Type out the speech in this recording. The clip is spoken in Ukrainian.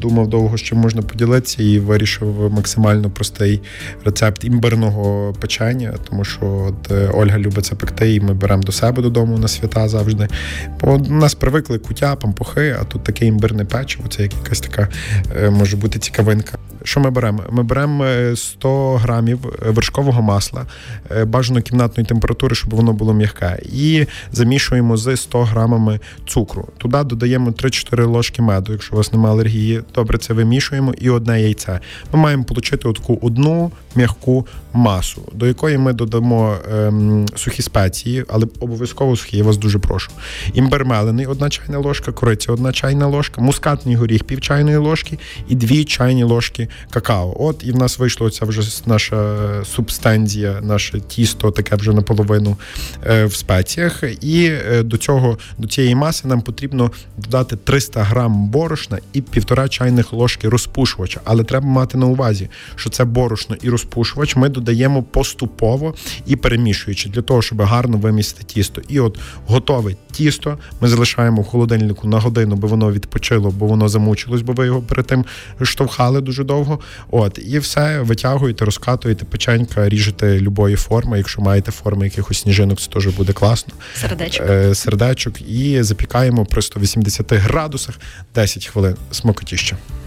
думав довго, що можна поділитися, і вирішив максимально простий рецепт імбирного печення, тому що от е, Ольга любить це пекти, і ми беремо до себе додому на свята завжди. Бо у нас привикли кутя, пампухи, а тут таке імбирне печиво, це якась така е, може бути цікавинка. Що ми беремо? Ми беремо 100 грамів вершкового масла, бажано кімнатної температури, щоб воно було м'яке, і замішуємо з 100 грамами цукру. Туди додаємо 3-4 ложки меду, якщо у вас немає алергії. Добре, це вимішуємо, і одне яйце. Ми маємо отримати таку одну м'яку масу, до якої ми додамо ем, сухі спеції, але обов'язково сухі, я вас дуже прошу. Імбир мелений, одна чайна ложка, кориця, одна чайна ложка, мускатний горіх, пів чайної ложки і дві чайні ложки какао. От і в нас вийшло ця вже наша субстанція, наше тісто, таке вже наполовину е, в спеціях. І е, до цього, до цієї маси нам потрібно додати 300 грам борошна і півтора чайних ложки розпушувача. Але треба мати на увазі, що це борошно і розпушувач ми додаємо поступово і перемішуючи для того, щоб гарно вимістити тісто. І от готове тісто ми залишаємо в холодильнику на годину, бо воно відпочило, бо воно замучилось, бо ви його перед тим штовхали дуже довго. От і все витягуєте, розкатуєте печенька, ріжете любої форми. Якщо маєте форми якихось сніжинок, це теж буде класно. Сердечок. Е, сердечок і запікаємо при 180 градусах 10 хвилин. Смокотіще зустрічі.